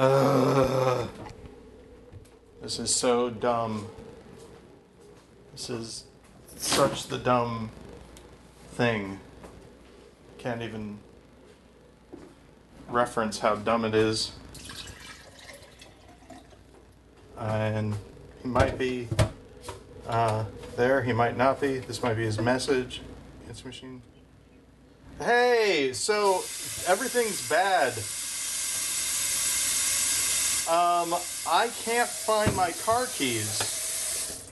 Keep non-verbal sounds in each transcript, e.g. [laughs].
Ugh. This is so dumb. This is such the dumb thing. Can't even reference how dumb it is. And he might be uh, there, he might not be. This might be his message. Answer machine. Hey, so everything's bad. Um, I can't find my car keys.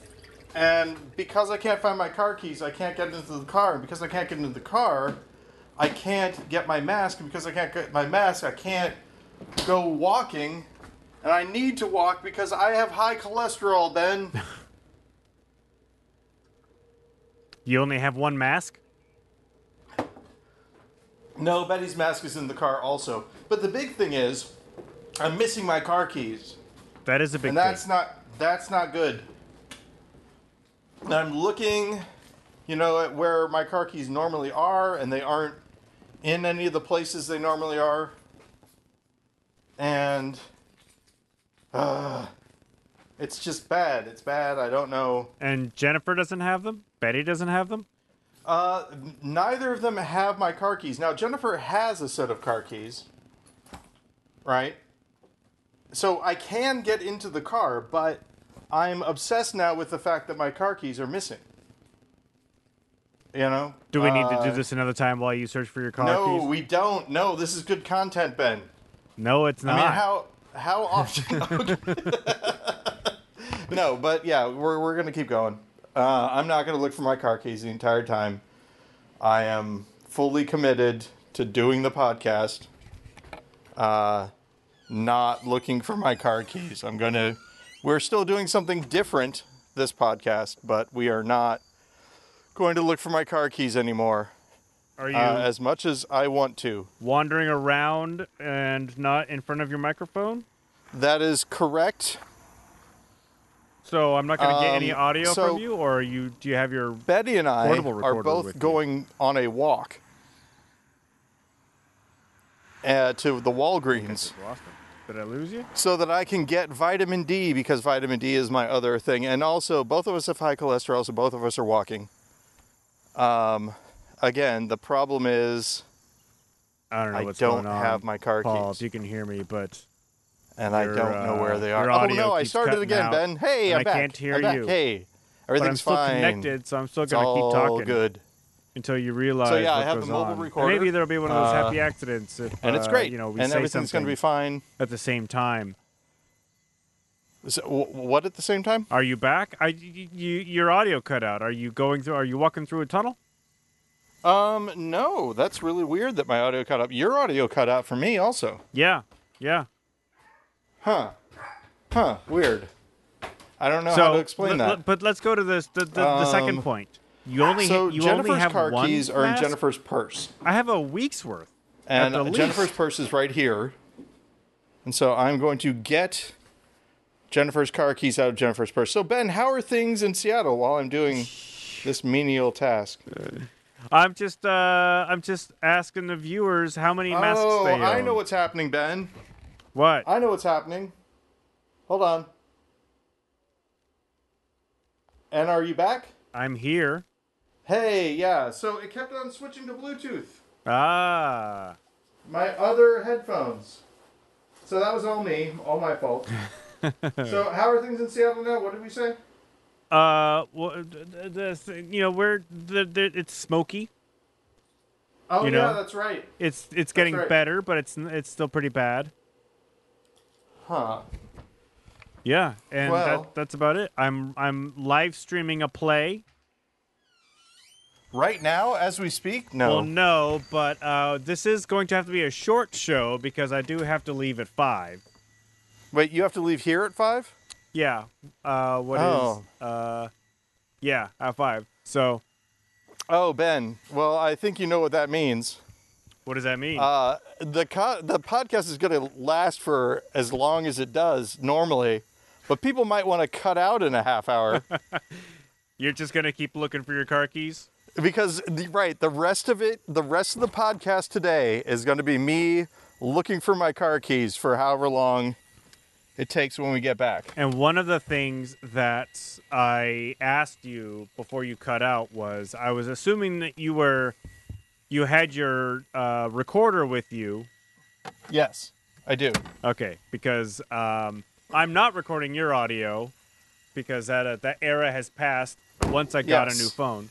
And because I can't find my car keys, I can't get into the car. And because I can't get into the car, I can't get my mask. And because I can't get my mask, I can't go walking. And I need to walk because I have high cholesterol, Ben. [laughs] You only have one mask? No, Betty's mask is in the car also. But the big thing is, I'm missing my car keys. That is a big and that's thing. not that's not good. And I'm looking, you know, at where my car keys normally are, and they aren't in any of the places they normally are. And uh, it's just bad. It's bad. I don't know. And Jennifer doesn't have them? Betty doesn't have them? Uh, neither of them have my car keys. Now Jennifer has a set of car keys, right? So I can get into the car, but I'm obsessed now with the fact that my car keys are missing. You know? Do we need to do Uh, this another time while you search for your car No, keys? we don't. No, this is good content, Ben. no, it's not. I mean, how how often? [laughs] no, but yeah, we're we're gonna keep going. Uh, I'm not gonna look for my car keys the entire time. I am fully committed to doing the podcast. Uh, not looking for my car keys. I'm gonna. We're still doing something different this podcast, but we are not going to look for my car keys anymore. Are you Uh, as much as I want to. wandering around and not in front of your microphone? That is correct. So I'm not going to get any Um, audio so- from you, or you? Do you have your? Betty and I are both with you. going on a walk uh, to the Walgreens. Did I lose you? so that I can get vitamin D because vitamin D is my other thing. And also, both of us have high cholesterol, so both of us are walking. Um, again, the problem is, I don't know I what's don't going on. have my car Paul, keys. if you can hear me, but and I your, don't know where uh, they are. your Oh audio no, I keeps started cutting again, out, Ben. Hey, and I'm I back. can't hear I'm back. you. Hey, but I'm everything's still fine. connected, so I'm still It's going to keep all talking good. Until you realize. So yeah, I have the mobile on. recorder. Maybe there'll be one of those Uh, happy accidents, if, and it's uh, great. You know, we and say everything's going to be fine. at the same time. So, what at the same time? Are you back? I, you, your audio cut out. Are you going through? Are you walking through a tunnel? Um, no, that's really weird that my audio cut out. Your audio cut out for me also. Yeah, yeah. Huh. Huh. Weird. I don't know so, how to explain let- that. let- but let's go to this. The, the, the second Um, point. You only so you Jennifer's only have car one keys are in mask? Jennifer's purse, I have a week's worth. and the least. Jennifer's purse is right here. And so I'm going to get Jennifer's car keys out of Jennifer's purse. So Ben, how are things in Seattle while I'm doing this menial task? I'm just uh I'm just asking the viewers how many masks oh, they own. I know what's happening, Ben. what. I know what's happening. Hold on. And are you back? I'm here. Hey, yeah. So it kept on switching to Bluetooth. Ah. My other headphones. So that was all me, all my fault. [laughs] so how are things in Seattle now? What did we say? Uh, well, the, you know, we're the, the, it's smoky. Oh You yeah, know? that's right. It's it's getting right. better, but it's it's still pretty bad. Huh. Yeah, and Well- that, that's about it. I'm I'm live streaming a play. Right now, as we speak? No. Well, no, but uh, this is going to have to be a short show because I do have to leave at five. Wait, you have to leave here at five? Yeah. Uh, what is? Oh. Uh, yeah, at five. So Oh, Ben. Well, I think you know what that means. what does that mean? Uh, the co- the podcast is going to last for as long as it does normally, but people might want to cut out in a half hour [laughs] You're just gonna keep looking for your car keys. Because the, right the rest of it, the rest of the podcast today is going to be me looking for my car keys for however long it takes when we get back. And one of the things that I asked you before you cut out was I was assuming that you were you had your uh, recorder with you. Yes, I do. Okay, because um, I'm not recording your audio because that uh, that era has passed. Once I got Yes. a new phone.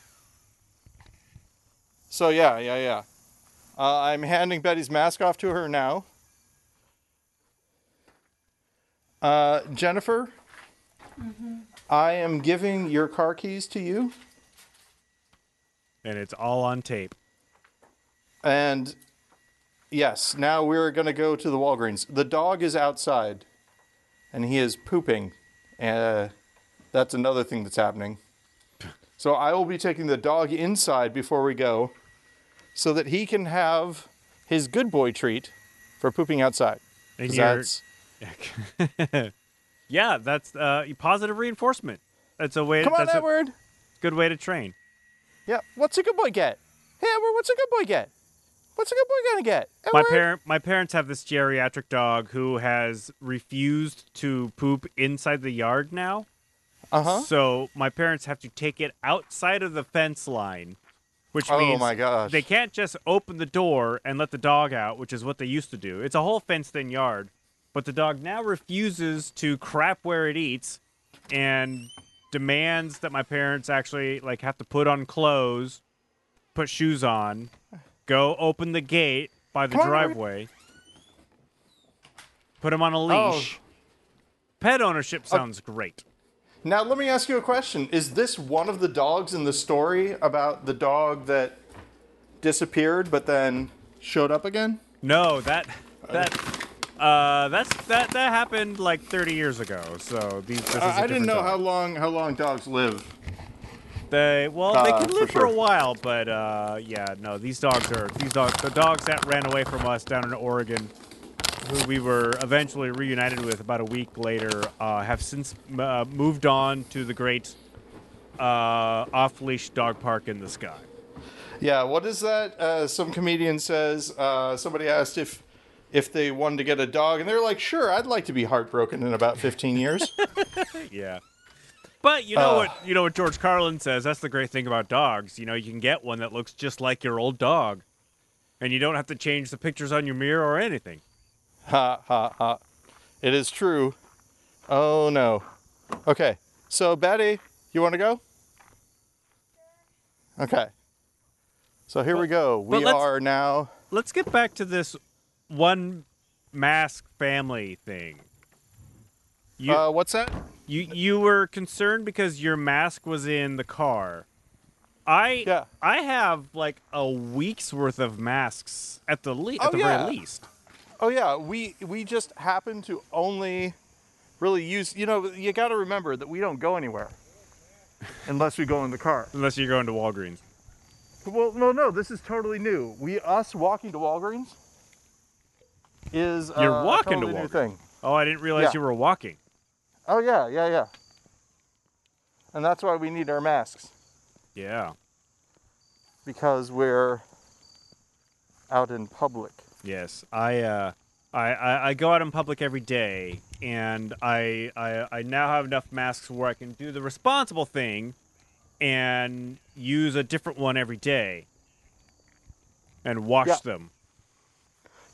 So yeah, yeah, yeah. Uh, I'm handing Betty's mask off to her now. Uh, Jennifer, I am giving your car keys to you, and it's all on tape. and yes, now we're gonna go to the Walgreens. The dog is outside, and he is pooping. Uh, that's another thing that's happening. [laughs] So I will be taking the dog inside before we go, so that he can have his good boy treat for pooping outside. That's [laughs] yeah, that's uh, positive reinforcement. That's a way. come on, that's a Edward. good way to train. Yeah, what's a good boy get? Hey, Edward, what's a good boy get? What's a good boy gonna get? My parent, my parents have this geriatric dog who has refused to poop inside the yard now. Uh huh. So my parents have to take it outside of the fence line, which Oh means my gosh. they can't just open the door and let the dog out, which is what they used to do. It's a whole fenced-in yard, but the dog now refuses to crap where it eats, and demands that my parents actually like have to put on clothes, put shoes on, go open the gate by the Come on, driveway, put him on a Oh. leash. Pet ownership uh, sounds great. Now let me ask you a question: Is this one of the dogs in the story about the dog that disappeared but then showed up again? No, that that uh that's that that happened like 30 years ago. So these this is a I I didn't know dog. how long how long dogs live. they well they Uh, can for live for, sure. a while, but uh yeah, no, these dogs are these dogs the dogs that ran away from us down in Oregon who we were eventually reunited with about a week later uh, have since uh, moved on to the great uh, off-leash dog park in the sky. Yeah, what is that? Uh, some comedian says uh, somebody asked if if they wanted to get a dog, and they're like, "Sure, I'd like to be heartbroken in about 15 years." [laughs] Yeah. [laughs] But you know Uh. what you know what George Carlin says, that's the great thing about dogs. You know, you can get one that looks just like your old dog. And you don't have to change the pictures on your mirror or anything. Ha ha ha! It is true. Oh no. Okay, so Betty, you want to go? Okay. So here we go. We are now. Let's get back to this one mask family thing. You uh, what's that? you you were concerned because your mask was in the car. I Yeah. I have like a week's worth of masks at the le- Oh, at the yeah. very least. Oh yeah, we we just happen to only really use. You know, you got to remember that we don't go anywhere unless we go in the car. Unless you're going to Walgreens. Well, no, no, this is totally new. We us walking to Walgreens is uh, You're walking a to totally new Walgreens. thing. Oh, I didn't realize Yeah. you were walking. Oh yeah, yeah, yeah. And that's why we need our masks Yeah. because we're out in public. Yes, I, uh, I, I, I go out in public every day, and I, I, I now have enough masks where I can do the responsible thing, and use a different one every day, and wash Yeah. them.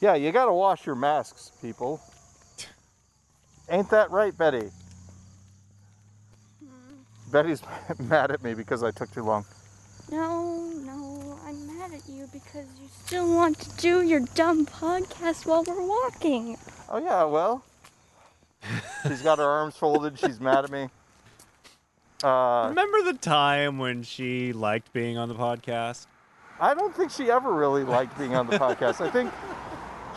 Yeah, you got to wash your masks, people. Ain't that right, Betty? Betty's [laughs] mad at me because I took too long. No, no, I'm mad at you because you still want to do your dumb podcast while we're walking. Oh yeah, well. She's got her arms folded. She's mad at me. Uh, Remember the time when she liked being on the podcast? I don't think she ever really liked being on the podcast. I think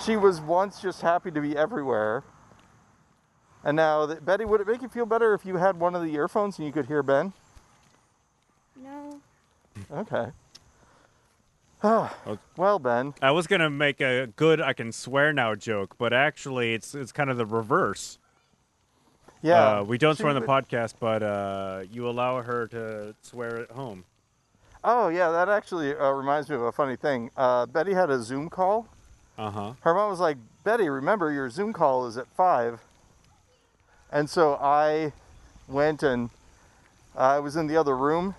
she was once just happy to be everywhere. And now, that, Betty, would it make you feel better if you had one of the earphones and you could hear Ben? No. Okay. Well, Ben. I was gonna make a good "I can swear now" joke, but actually, it's it's kind of the reverse. Yeah. Uh, we don't swear on the podcast, but uh, you allow her to swear at home. Oh yeah, that actually uh, reminds me of a funny thing. Uh, Betty had a Zoom call Uh huh. her mom was like, Betty, remember your Zoom call is at five. And so I went and I was in the other room,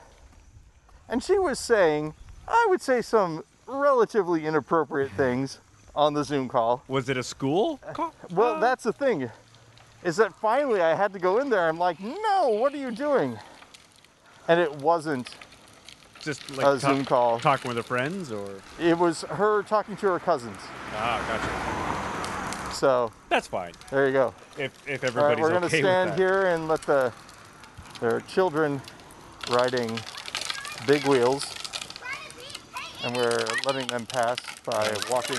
and she was saying, I would say some relatively inappropriate things on the Zoom call. Was it a school? call? Well, Uh, that's the thing, is that finally I had to go in there. I'm like, no, what are you doing? And it wasn't. just like a talk- Zoom call. talking with her friends, or It was her talking to her cousins. ah, gotcha. So That's fine. there you go. If if All right, everybody's we're gonna stand here and let the there are children riding big wheels, and we're letting them pass by walking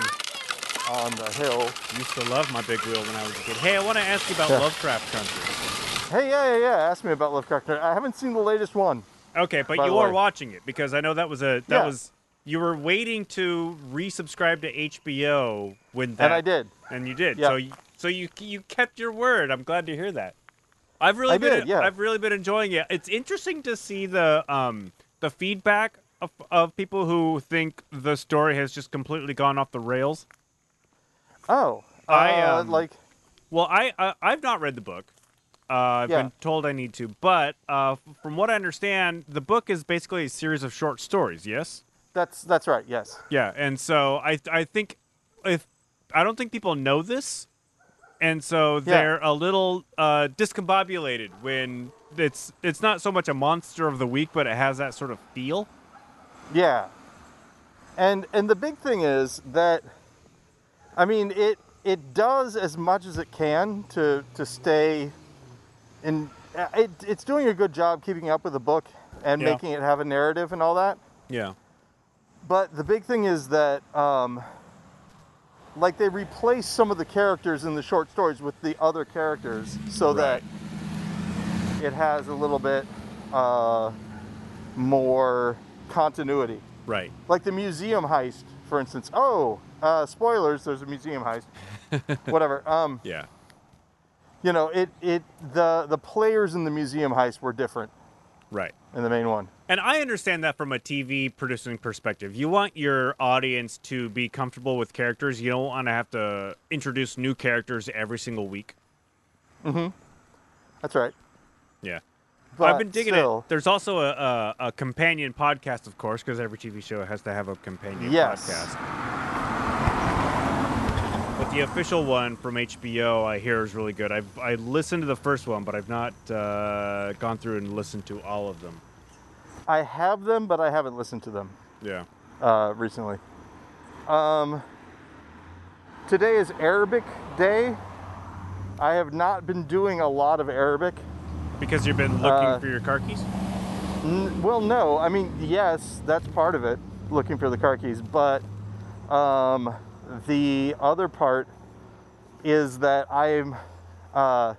on the hill. Used to love my big wheel when I was a kid. Hey, I want to ask you about Yeah. Lovecraft Country. Hey, yeah, yeah, yeah. Ask me about Lovecraft Country. I haven't seen the latest one. Okay, but you are watching it because I know that was a that Yeah. was you were waiting to resubscribe to HBO when that And I did. and you did. Yeah. So you, so you you kept your word. I'm glad to hear that. I've really I been did, yeah. I've really been enjoying it. It's interesting to see the um the feedback of, of people who think the story has just completely gone off the rails. Oh, I, uh, um, like Well, I, I I've not read the book. Uh, I've Yeah. been told I need to, but uh, from what I understand, the book is basically a series of short stories. Yes. that's that's right. Yes. Yeah, and so I I think if I don't think people know this, and so they're a little uh, discombobulated when it's it's not so much a monster of the week, but it has that sort of feel. Yeah. And and the big thing is that I mean it it does as much as it can to to stay in uh, it, it's doing a good job keeping up with the book and Yeah. making it have a narrative and all that. Yeah. But the big thing is that um like they replace some of the characters in the short stories with the other characters so that it has a little bit uh more continuity Right. like the museum heist, for instance. Oh, uh, spoilers! There's a museum heist. [laughs] Whatever. Um, Yeah. you know, it it the the players in the museum heist were different Right. in the main one. And I understand that from a TV producing perspective. You want your audience to be comfortable with characters. You don't want to have to introduce new characters every single week. Mm-hmm. That's right. Yeah. But I've been digging still, it. There's also a, a, a companion podcast, of course, because every TV show has to have a companion Yes. podcast. But the official one from HBO, I hear, is really good. I've I listened to the first one, but I've not uh, gone through and listened to all of them. I have them, but I haven't listened to them Yeah. uh, recently. Um, today is Arabic Day. I have not been doing a lot of Arabic. Because you've been looking Uh, for your car keys. N- well, no. I mean, yes, that's part of it, looking for the car keys. But um, the other part is that I'm. Uh,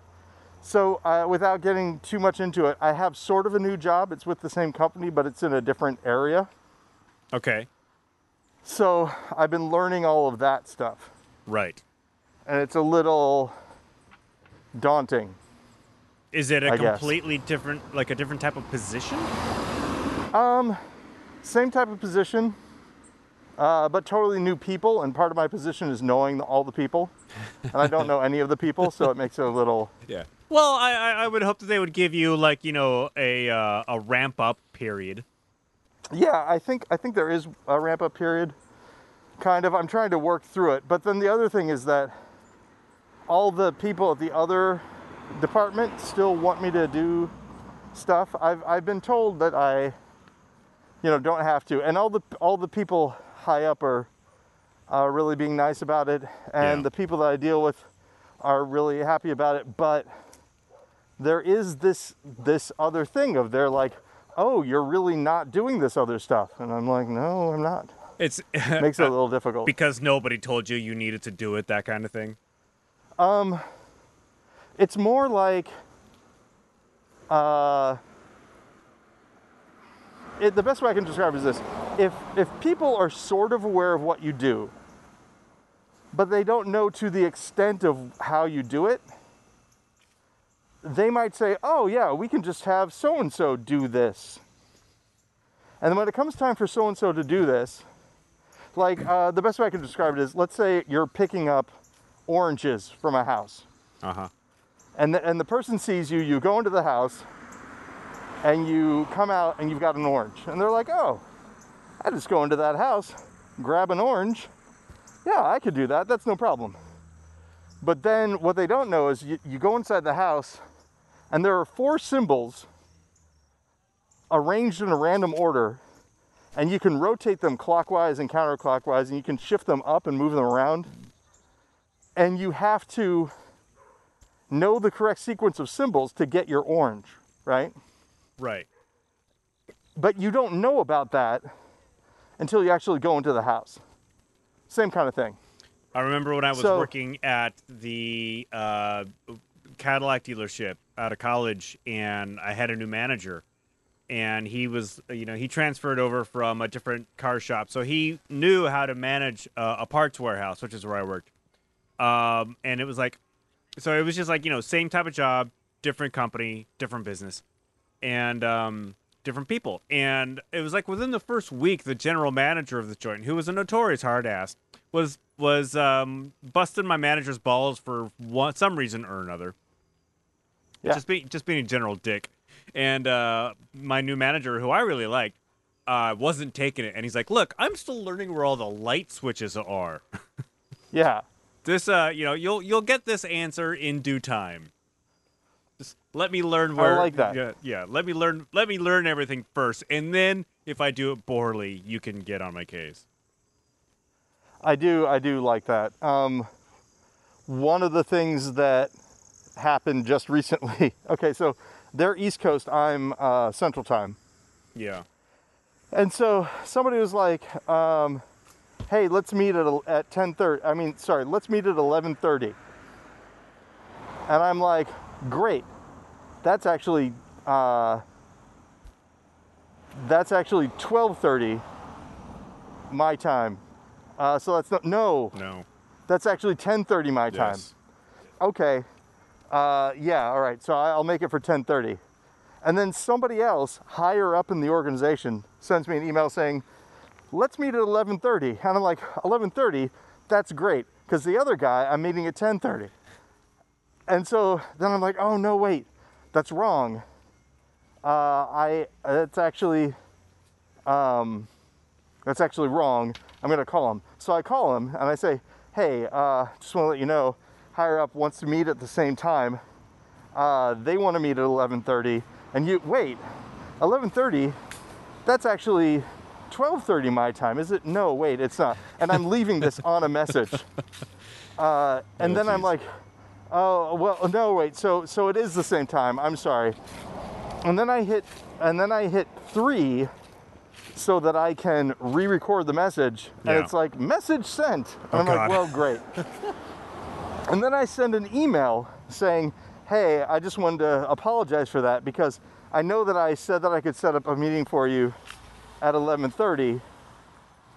so, uh, without getting too much into it, I have sort of a new job. It's with the same company, but it's in a different area. Okay. So, I've been learning all of that stuff. Right. And it's a little daunting. Is it a I guess. completely different, like a different type of position? Um, same type of position, uh, but totally new people. And part of my position is knowing all the people, and I don't know any of the people, so it makes it a little. [laughs] Yeah. Well, I, I I would hope that they would give you like you know a uh, a ramp up period. Yeah, I think I think there is a ramp up period. Kind of. I'm trying to work through it, but then the other thing is that all the people at the other department still want me to do stuff. I've I've been told that I, you know, don't have to, and all the all the people high up are, are really being nice about it, and Yeah. the people that I deal with are really happy about it. But there is this this other thing of they're like, oh, you're really not doing this other stuff, and I'm like, no, I'm not. It's [laughs] Makes it a little difficult. because nobody told you you needed to do it. That kind of thing. Um, it's more like uh, it, the best way I can describe it is this: if if people are sort of aware of what you do, but they don't know to the extent of how you do it, they might say, "Oh yeah, we can just have so and so do this." And then when it comes time for so and so to do this, Like uh, the best way I can describe it is, let's say you're picking up oranges from a house, Uh huh. And the, and the person sees you. You go into the house, and you come out, and you've got an orange, and they're like, "Oh, I just go into that house, grab an orange. Yeah, I could do that. That's no problem." But then what they don't know is you, you go inside the house, and there are four symbols arranged in a random order and you can rotate them clockwise and counterclockwise and you can shift them up and move them around and you have to know the correct sequence of symbols to get your orange right Right. but you don't know about that until you actually go into the house same kind of thing I remember when I was So- working at the uh, Cadillac dealership out of college, and I had a new manager, and he was, you know, he transferred over from a different car shop, so he knew how to manage uh, a parts warehouse, which is where I worked. Um, and it was like, so it was just like, you know, same type of job, different company, different business, and um, different people. And it was like within the first week, the general manager of the joint, who was a notorious hard ass, was was um, busting my manager's balls for one, some reason or another. Yeah. Just being just being a general dick. And uh, my new manager, who I really liked, uh, wasn't taking it. And he's like, "Look, I'm still learning where all the light switches are. [laughs] yeah this, uh, you know, you'll you'll get this answer in due time. Just let me learn where. I like that. Yeah, yeah. Let me learn. Let me learn everything first, and then if I do it poorly, you can get on my case. I do, I do like that. Um, one of the things that happened just [laughs] recently. Okay, so they're East Coast. I'm uh, Central Time, Yeah. and so somebody was like, um, "Hey, let's meet at at 10:30. I mean, sorry, let's meet at 11:30." And I'm like, "Great. That's actually uh, that's actually 12:30 my time." Uh, so that's not no. No. That's actually 10:30 my time. Yes. Okay. Uh, yeah. All right. So I'll make it for 10:30. And then somebody else higher up in the organization sends me an email saying, "Let's meet at 11:30." And I'm like, "11:30? That's great." Because the other guy, I'm meeting at 10:30. And so then I'm like, "Oh no, wait, that's wrong." Uh, I it's actually um, that's actually wrong. I'm gonna call him. So I call him and I say, hey, uh, just want to let you know, higher up wants to meet at the same time. Uh, they want to meet at 11:30, and you wait, 11:30. That's actually 12:30 my time, is it? No, wait, it's not. And I'm leaving this [laughs] on a message. Uh, and Oh, then I'm like, oh well, no, wait. So so it is the same time. I'm sorry. And then I hit and then I hit three so that I can re-record the message. And Yeah. it's like message sent. And Oh, I'm like, well, great. [laughs] and then I send an email saying, hey, I just wanted to apologize for that because I know that I said that I could set up a meeting for you at 11:30.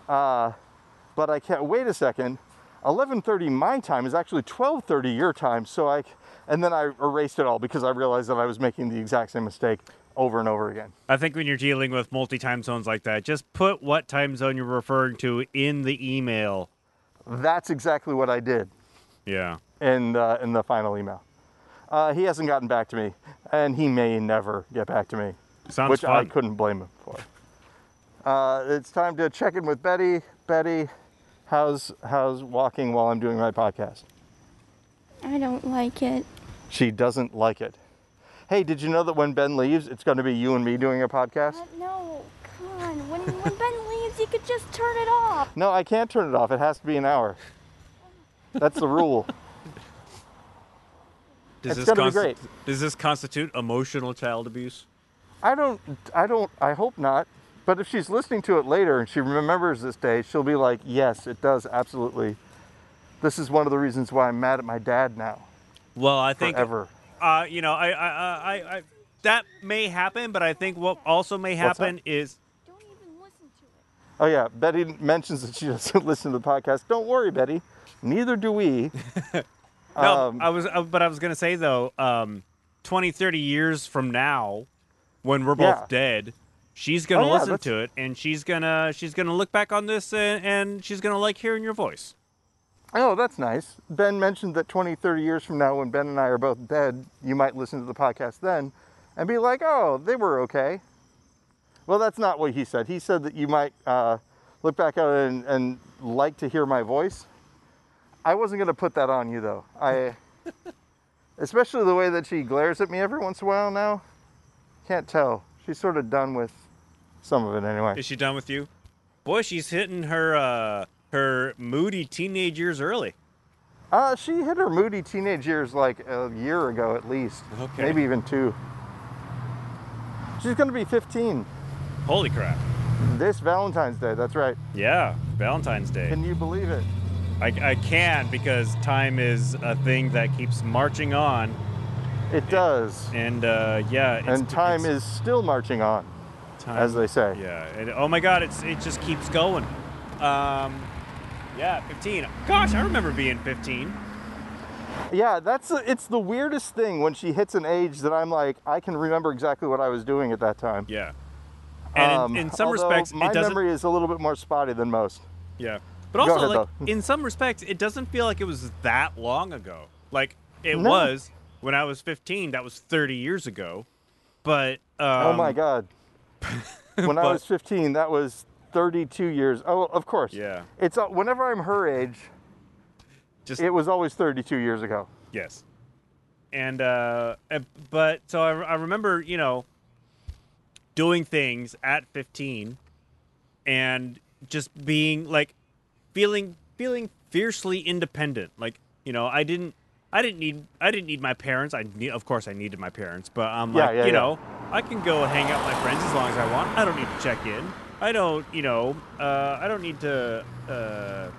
Uh, but I can't wait a second. 11:30 my time is actually 12:30 your time. So I, and then I erased it all because I realized that I was making the exact same mistake over and over again. I think when you're dealing with multi time zones like that, just put what time zone you're referring to in the email. That's exactly what I did Yeah. in uh, in the final email. Uh, he hasn't gotten back to me, and he may never get back to me, Sounds which I couldn't blame him for. Uh, it's time to check in with Betty. Betty, how's how's walking while I'm doing my podcast? I don't like it. She doesn't like it. Hey, did you know that when Ben leaves, it's going to be you and me doing a podcast? Uh, no, come on. When, when Ben leaves, you could just turn it off. No, I can't turn it off. It has to be an hour. That's the rule. Does It's this gonna be great. Does this constitute emotional child abuse? I don't, I don't, I hope not. But if she's listening to it later and she remembers this day, she'll be like, yes, it does, absolutely. This is one of the reasons why I'm mad at my dad now, Well, I think forever. uh, you know, I, I, I, I, I, that may happen, but I think what also may happen is Don't even listen to it. Oh, yeah, Betty mentions that she [laughs] doesn't listen to the podcast. Don't worry, Betty. Neither do we. [laughs] no. Um, I was, uh, but I was gonna say though, um, 20, 30 years from now, when we're both Yeah. dead, she's gonna Oh, yeah, listen that's- to it, and she's gonna she's gonna look back on this, and, and she's gonna like hearing your voice. Oh, that's nice. Ben mentioned that 20, 30 years from now, when Ben and I are both dead, you might listen to the podcast then and be like, oh, they were okay. Well, that's not what he said. He said that you might uh, look back at it and, and like to hear my voice. I wasn't going to put that on you, though. I, [laughs] especially the way that she glares at me every once in a while now. Can't tell. She's sort of done with some of it anyway. Is she done with you? Boy, she's hitting her uh, her moody teenage years early. Uh, she hit her moody teenage years like a year ago at least. Okay. Maybe even two. She's going to be 15 Holy crap! this Valentine's Day. That's right. Yeah, Valentine's Day. Can you believe it? I, I can because time is a thing that keeps marching on, It does. and uh, yeah, it's, And time is still marching on, time, as they say. Yeah. And, oh my God, it's it just keeps going. Um, yeah, 15. Gosh, I remember being 15. Yeah, that's it's the weirdest thing when she hits an age that I'm like, I can remember exactly what I was doing at that time. Yeah. And in- Um, in, some respects, my memory is a little bit more spotty than most. Yeah. But also, ahead, like, though. in some respects, it doesn't feel like it was that long ago. Like, it No. was when I was 15. That was 30 years ago. But. Um, oh my God. [laughs] when I was 15, that was 32 years. Oh, of course. Yeah. It's uh, whenever I'm her age, Just. it was always 32 years ago. Yes. And uh, uh, but so I, I remember, you know, doing things at 15 and just being like feeling feeling fiercely independent. Like, you know, I didn't I didn't need I didn't need my parents. I need, of course I needed my parents, but I'm Yeah, like, yeah, you yeah. know, I can go hang out with my friends as long as I want. I don't need to check in. I don't, you know, uh, I don't need to uh,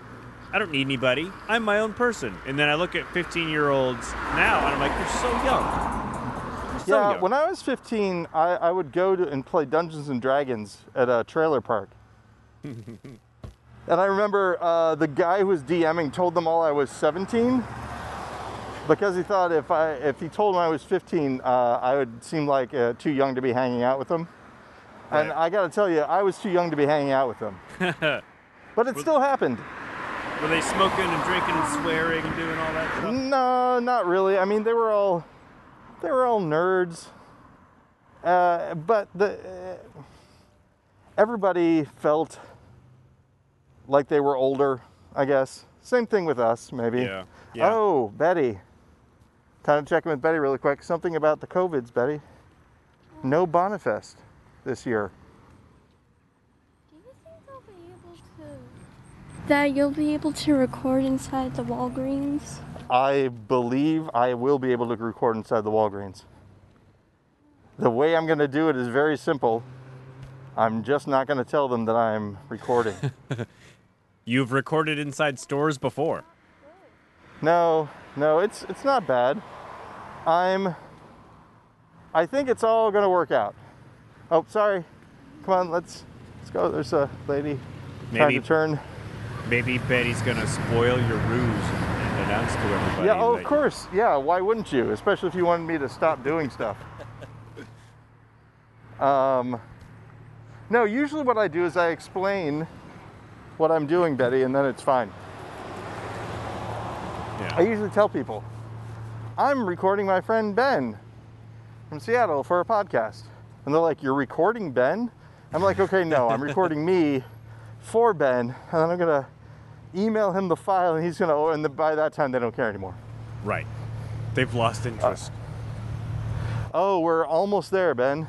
I don't need anybody. I'm my own person. And then I look at 15 year olds now and I'm like, you're so young. You're so yeah, young. when I was 15, I, I would go to and play Dungeons and Dragons at a trailer park. [laughs] and I remember uh, the guy who was DMing told them all I was 17 because he thought if I if he told them I was 15, uh, I would seem like uh, too young to be hanging out with them. And I got to tell you, I was too young to be hanging out with them. [laughs] but it still happened. Were they smoking and drinking and swearing and doing all that stuff? No, not really. I mean, they were all they were all nerds. Uh, but the uh, everybody felt like they were older. I guess same thing with us, maybe. Yeah. Yeah. Oh, Betty. Time to check in with Betty really quick. Something about the COVIDs, Betty. No Bonifest this year. Do you think I'll be able to? That you'll be able to record inside the Walgreens? I believe I will be able to record inside the Walgreens. The way I'm going to do it is very simple. I'm just not going to tell them that I'm recording. [laughs] You've recorded inside stores before. no, no, it's it's not bad. I'm I think it's all going to work out. Oh, sorry. Come on, let's let's go. There's a lady trying Maybe to turn. maybe Betty's gonna spoil your ruse and, and announce to everybody. Yeah, oh, of course. Yeah, why wouldn't you? Especially if you wanted me to stop doing stuff. [laughs] um, no, usually what I do is I explain what I'm doing, Betty, and then it's fine. I usually tell people, I'm recording my friend Ben from Seattle for a podcast. And they're like, You're recording Ben? I'm like, Okay, no, I'm recording me for Ben. And then I'm going to email him the file, and he's going to, and by that time, they don't care anymore. Right. They've lost interest. Oh, we're almost there, Ben.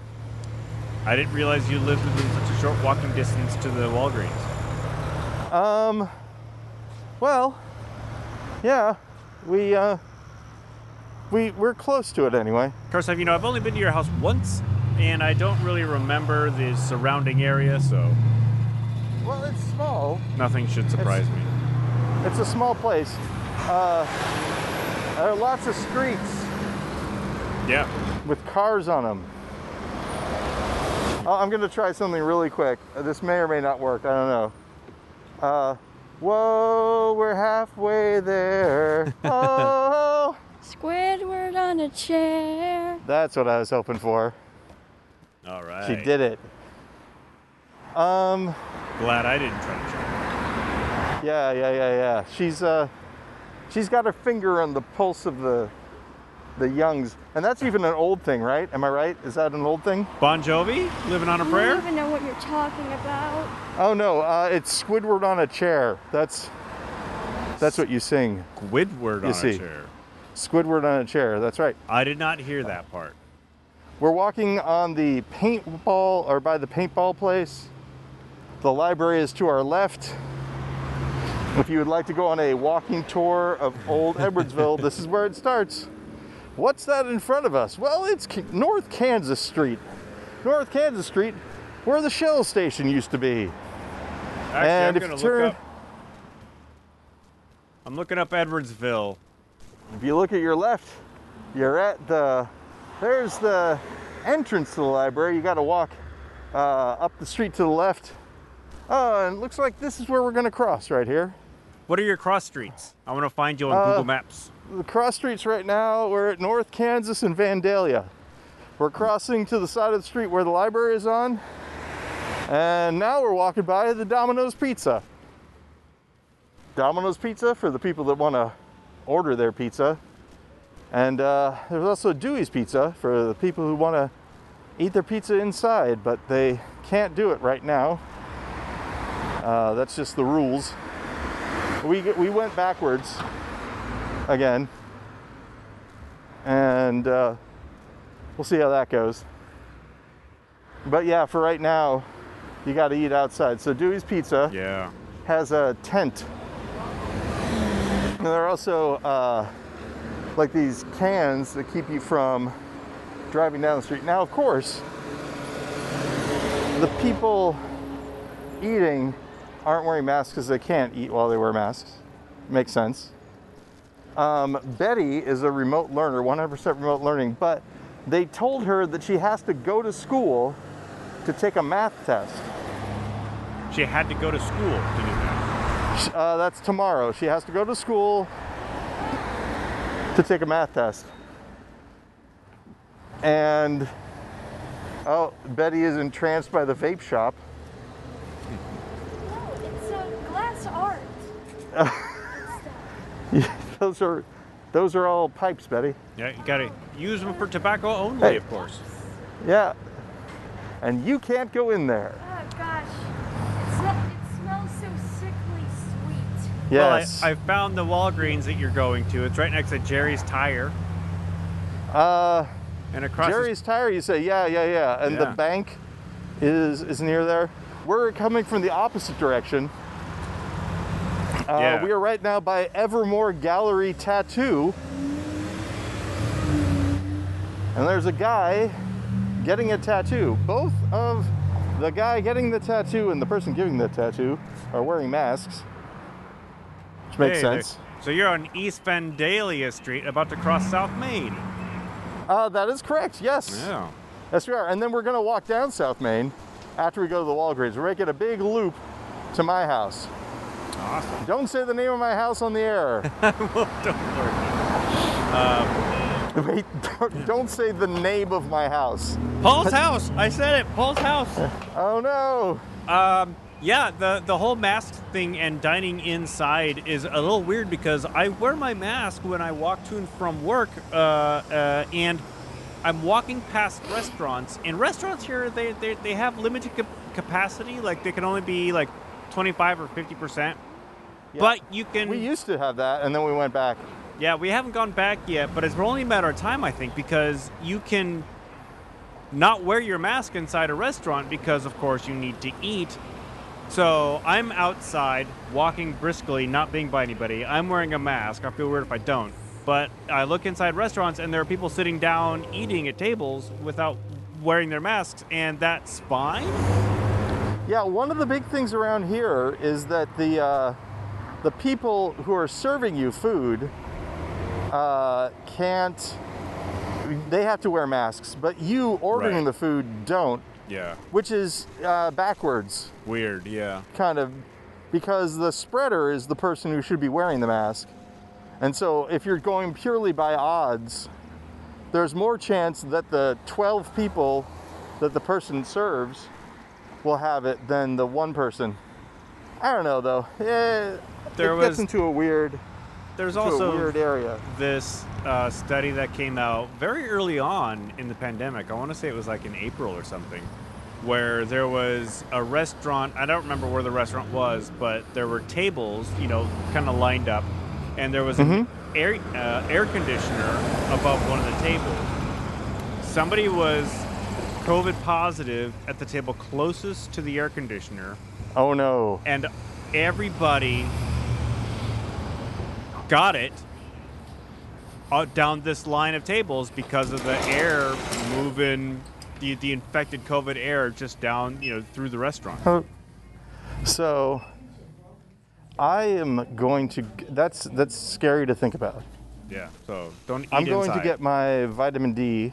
I didn't realize you lived within such a short walking distance to the Walgreens. Um, well, yeah, we, uh, we, we're close to it anyway. Of course, I've you know I've only been to your house once, and I don't really remember the surrounding area, so Well, it's small. nothing should surprise me. It's a small place. Uh, there are lots of streets Yeah. with cars on them. I'm going to try something really quick. This may or may not work. I don't know. Uh, whoa, we're halfway there. [laughs] Oh, Squidward on a chair. that's what I was hoping for. All right. She did it. Um, Glad I didn't try to check. yeah, yeah, yeah, yeah. She's uh, she's got her finger on the pulse of the the youngs, and that's even an old thing, right? Am I right? Is that an old thing? Bon Jovi, living on a I prayer. I don't even know what you're talking about. Oh no, uh, it's Squidward on a chair. That's that's what you sing. Squidward on see. a chair. Squidward on a chair. That's right. I did not hear that part. We're walking on the paintball or by the paintball place. The library is to our left. If you would like to go on a walking tour of old [laughs] Edwardsville, this is where it starts. What's that in front of us? Well, it's K- North Kansas Street. North Kansas Street, where the Shell station used to be. Actually, And I'm if you look turn- up. I'm looking up Edwardsville. If you look at your left, you're at the, there's the entrance to the library. You got to walk uh, up the street to the left. Oh, and it looks like this is where we're going to cross right here. What are your cross streets? I want to find you on Uh, Google Maps. The cross streets right now, we're at North Kansas and Vandalia. We're crossing to the side of the street where the library is on. And now we're walking by the Domino's Pizza. Domino's Pizza for the people that want to order their pizza. And uh, there's also Dewey's Pizza for the people who want to eat their pizza inside, but they can't do it right now. Uh, that's just the rules. We, we went backwards again. And uh, we'll see how that goes. But yeah, for right now, you got to eat outside. So Dewey's Pizza Yeah. has a tent. And there are also uh, like these cans that keep you from driving down the street. Now, of course, the people eating aren't wearing masks because they can't eat while they wear masks. Makes sense. Um, Betty is a remote learner, 100% remote learning, but they told her that she has to go to school to take a math test. She had to go to school to do that. Uh, that's tomorrow. She has to go to school to take a math test. And oh, Betty is entranced by the vape shop. No, it's a glass art. [laughs] [laughs] those are those are all pipes, Betty. Yeah, you gotta use them for tobacco only, Hey. of course. Yeah. And you can't go in there. Oh gosh, it's not, it smells so sickly sweet. Yes. Well, I, I found the Walgreens that you're going to. It's right next to Jerry's Tire, uh, and across. the- Jerry's tire. You say, yeah, yeah, yeah. And the bank is is near there. We're coming from the opposite direction. Uh, Yeah. We are right now by Evermore Gallery Tattoo. And there's a guy getting a tattoo. Both of the guy getting the tattoo and the person giving the tattoo are wearing masks. Which makes Hey, sense. So you're on East Vandalia Street, about to cross South Main. Uh, that is correct, yes. Yeah. Yes, we are. And then we're going to walk down South Main after we go to the Walgreens. We're making a big loop to my house. Awesome. Don't say the name of my house on the air. [laughs] well, don't worry. Wait, don't, don't say the name of my house. Paul's house. I said it. Paul's house. Oh no. Um, yeah, the the whole mask thing and dining inside is a little weird because I wear my mask when I walk to and from work, uh, uh, and I'm walking past restaurants. And restaurants here, they they, they have limited cap- capacity, like they can only be like 25 or 50 percent. Yeah. But you can. We used to have that and then we went back. Yeah, we haven't gone back yet, but it's only a matter of time, I think, because you can not wear your mask inside a restaurant because, of course, you need to eat. So I'm outside, walking briskly, not being by anybody. I'm wearing a mask. I feel weird if I don't. But I look inside restaurants, and there are people sitting down eating at tables without wearing their masks, and that's fine. Yeah, one of the big things around here is that the uh, the people who are serving you food uh, can't. They have to wear masks, but you ordering Right. the food don't, Yeah. which is uh, backwards, Weird, yeah. kind of, because the spreader is the person who should be wearing the mask, and so if you're going purely by odds, there's more chance that the 12 people that the person serves will have it than the one person. I don't know though. Eh, There it was- gets into a weird, There's also a weird area. this uh, study that came out very early on in the pandemic. I want to say it was like in April or something, where there was a restaurant. I don't remember where the restaurant was, but there were tables, you know, kind of lined up, and there was an air uh, air conditioner above one of the tables. Somebody was COVID positive at the table closest to the air conditioner Oh no. and everybody got it uh, down this line of tables because of the air moving the, the infected covid air just down you know through the restaurant. So, I am going to. That's that's scary to think about. yeah so don't eat I'm going to get my vitamin D.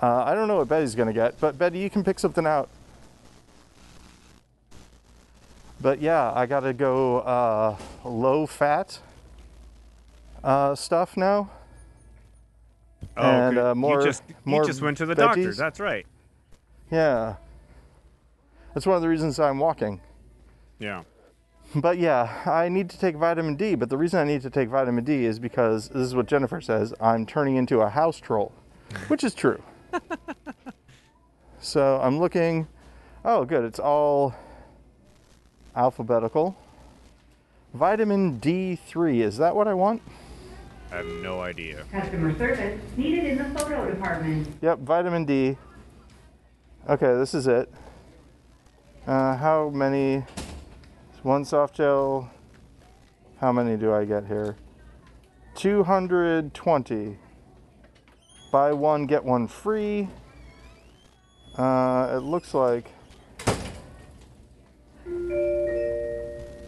Uh, I don't know what Betty's going to get, but Betty, you can pick something out. But yeah, I got to go uh, low fat uh, stuff now. oh, and, okay. uh, more- you just, more you just went to the doctor that's right Yeah. That's one of the reasons I'm walking. yeah But yeah, I need to take vitamin D. But the reason I need to take vitamin D is because this is what Jennifer says I'm turning into a house troll, which is true. [laughs] so I'm looking. Oh, good. It's all alphabetical. Vitamin D3. Is that what I want? i have no idea Customer service needed in the photo department. Yep, vitamin D. Okay, this is it. Uh, how many? One soft gel. How many do I get here? 220. Buy one, get one free. Uh, it looks like.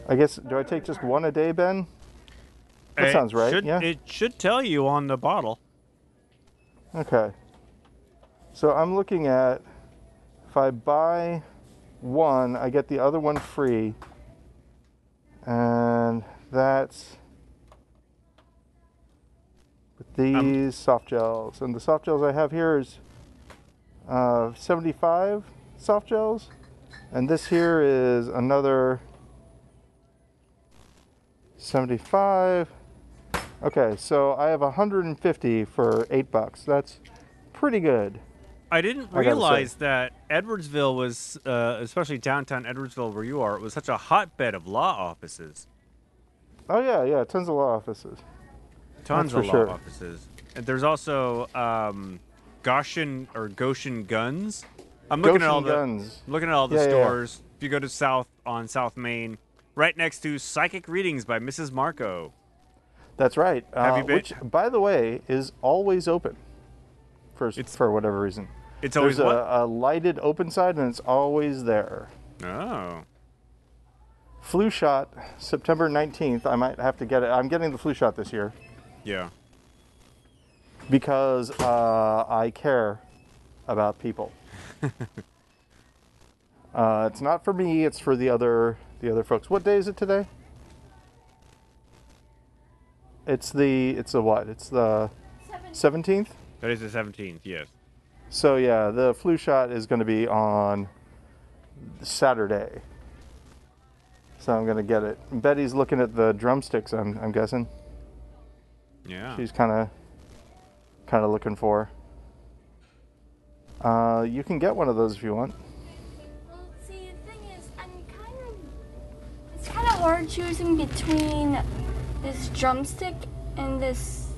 I guess, do I take just one a day, Ben? That It sounds right, should- yeah. it should tell you on the bottle Okay. So I'm looking at if I buy one, I get the other one free. And that's with these soft gels. And the soft gels I have here is uh, 75 soft gels. And this here is another 75. Okay, so I have 150 for eight bucks. That's pretty good. I didn't I realize that Edwardsville was, uh, especially downtown Edwardsville where you are, it was such a hotbed of law offices. Oh yeah, yeah, tons of law offices. Tons of law sure. offices. And there's also um, Goshen or Goshen Guns. I'm looking Goshen at all the guns. looking at all the Yeah, yeah, yeah. stores. If you go to South on South Main, right next to Psychic Readings by Mrs. Marco. That's right. Have uh, you been- Which, by the way, is always open. For It's- for whatever reason. It's always There's what? a, a lighted open side, and it's always there. Oh. Flu shot, September 19th. I might have to get it. I'm getting the flu shot this year Yeah. because uh, I care about people. [laughs] uh, it's not for me. It's for the other the other folks. What day is it today? It's the it's the what? It's the 17th. That is the 17th, yes. So yeah, the flu shot is going to be on Saturday. So I'm going to get it. Betty's looking at the drumsticks. I'm, I'm guessing Yeah. she's kind of kind of looking for. Uh, you can get one of those if you want. Well, see, the thing is, I'm kind of. It's kind of hard choosing between this drumstick and this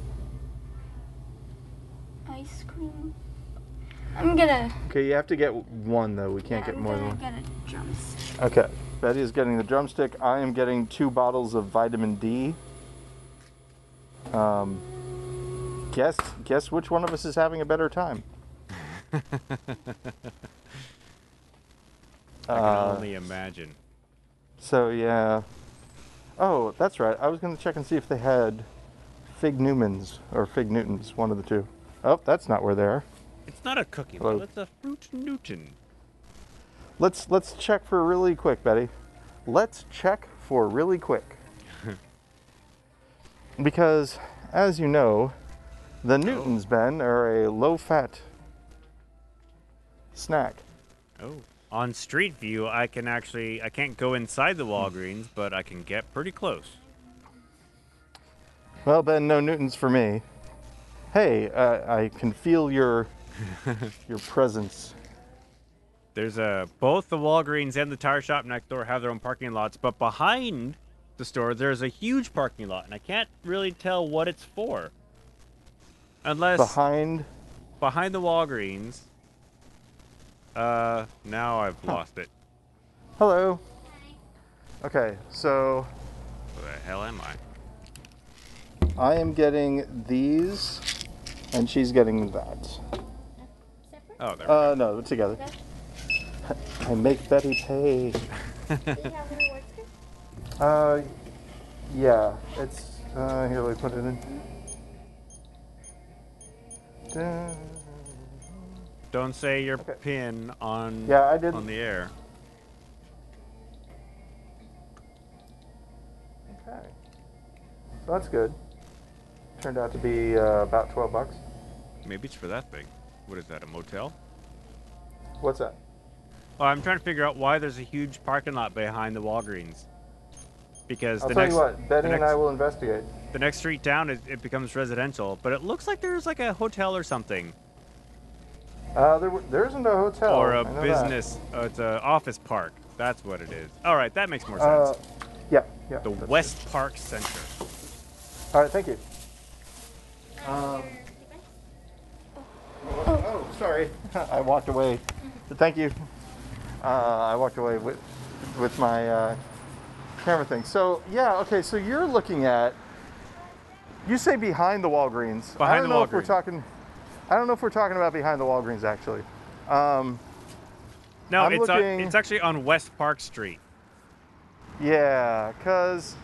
ice cream. I'm gonna. Okay, you have to get one though. We can't get I'm more gonna than one. get a drumstick. Okay. Betty is getting the drumstick. I am getting two bottles of vitamin D. Um, guess guess which one of us is having a better time. [laughs] I can Uh, only imagine. So yeah. Oh, that's right. I was gonna check and see if they had Fig Newmans or Fig Newtons, one of the two. Oh, that's not where they are. It's not a cookie, Hello. but it's a fruit Newton. Let's let's check for really quick, Betty. Let's check for really quick. Because, as you know, the Newtons, Ben, are a low-fat snack. Oh. on Street View, I can actually I can't go inside the Walgreens, but I can get pretty close. Well, Ben, no Newtons for me. Hey, uh, I can feel your [laughs] your presence. There's a both the Walgreens and the tire shop next door have their own parking lots, but behind the store there's a huge parking lot, and I can't really tell what it's for. Unless Behind. behind the Walgreens. Uh, now I've lost it. Hello. Okay, so Where the hell am I? I am getting these, and she's getting that. Oh, there. Uh, no, together. I make Betty pay. [laughs] Do you have any words here? Uh, yeah, it's, uh, here, let me put it in. Don't say your Okay. pin on Yeah, I did. on the air. Okay. So that's good. Turned out to be uh, about 12 bucks. Maybe it's for that thing. What is that? A motel? What's that? Oh, I'm trying to figure out why there's a huge parking lot behind the Walgreens. Because I'll the tell next you what, Betty the and I will investigate. the next street down it, it becomes residential, but it looks like there's like a hotel or something Uh, there, there isn't a hotel. or a business. Uh, it's an office park. That's what it is. All right, that makes more Uh, sense. yeah, yeah. the that's West Park Center. All right, thank you. Um, oh, sorry. [laughs] I walked away. Thank you. Uh, I walked away with with my uh, camera thing. So yeah, okay. So you're looking at. You say behind the Walgreens. Behind I don't the know if we're talking. I don't know if we're talking about behind the Walgreens actually. Um, No, I'm it's on, looking- it's actually on West Park Street. Yeah, because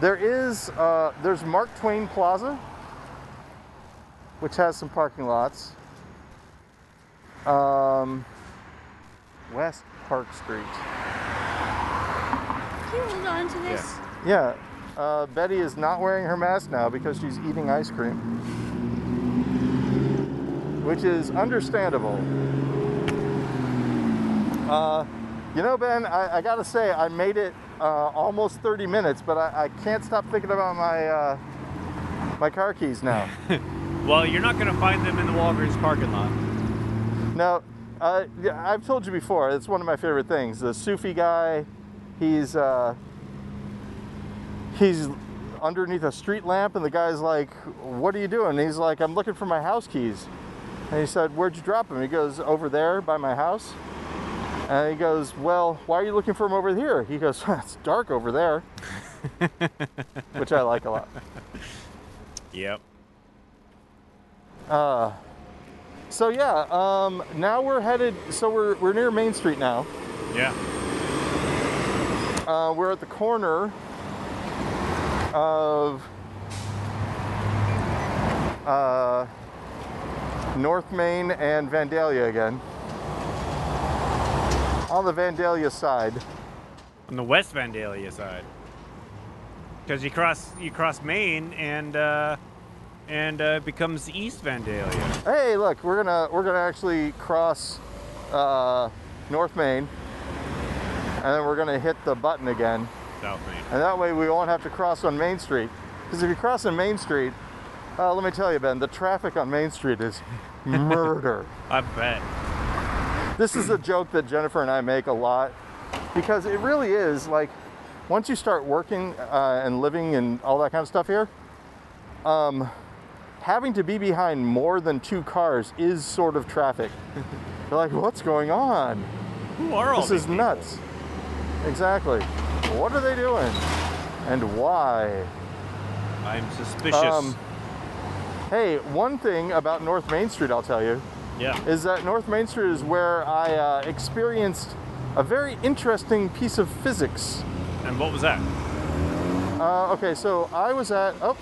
there is uh, there's Mark Twain Plaza, which has some parking lots. Um, West Park Street. Can you hold on to this? Yeah, uh, Betty is not wearing her mask now because she's eating ice cream, which is understandable. Uh, you know, Ben, I, I gotta say, I made it uh, almost 30 minutes, but I, I can't stop thinking about my uh, my car keys now. [laughs] Well, you're not going to find them in the Walgreens parking lot. now, uh, I've told you before, it's one of my favorite things. The Sufi guy, he's uh, he's underneath a street lamp, and the guy's like, "What are you doing?" And he's like, "I'm looking for my house keys." And he said, "Where'd you drop them?" He goes, "Over there by my house." And he goes, "Well, why are you looking for them over here?" He goes, "It's dark over there," [laughs] which I like a lot. Yep. Uh, so yeah, um, now we're headed. So we're we're near Main Street now. Yeah. Uh, we're at the corner of uh, North Main and Vandalia again. On the Vandalia side. On the West Vandalia side. Because you cross you cross Main and uh, and uh, becomes East Vandalia. Hey, look, we're gonna we're gonna actually cross uh, North Main, then we're gonna hit the button again. South Main. And that way we won't have to cross on Main Street. Because if you cross on Main Street, uh, let me tell you, Ben, the traffic on Main Street is [laughs] murder. I bet. this is a joke that Jennifer and I make a lot because it really is like once you start working uh, and living and all that kind of stuff here, um, having to be behind more than two cars is sort of traffic. [laughs] You're like, what's going on? Who are all This is people? nuts. Exactly. What are they doing? And why? I'm suspicious. Um, hey, one thing about North Main Street, I'll tell you, yeah. is that North Main Street is where I uh, experienced a very interesting piece of physics. And what was that? Uh, okay, so I was at oh,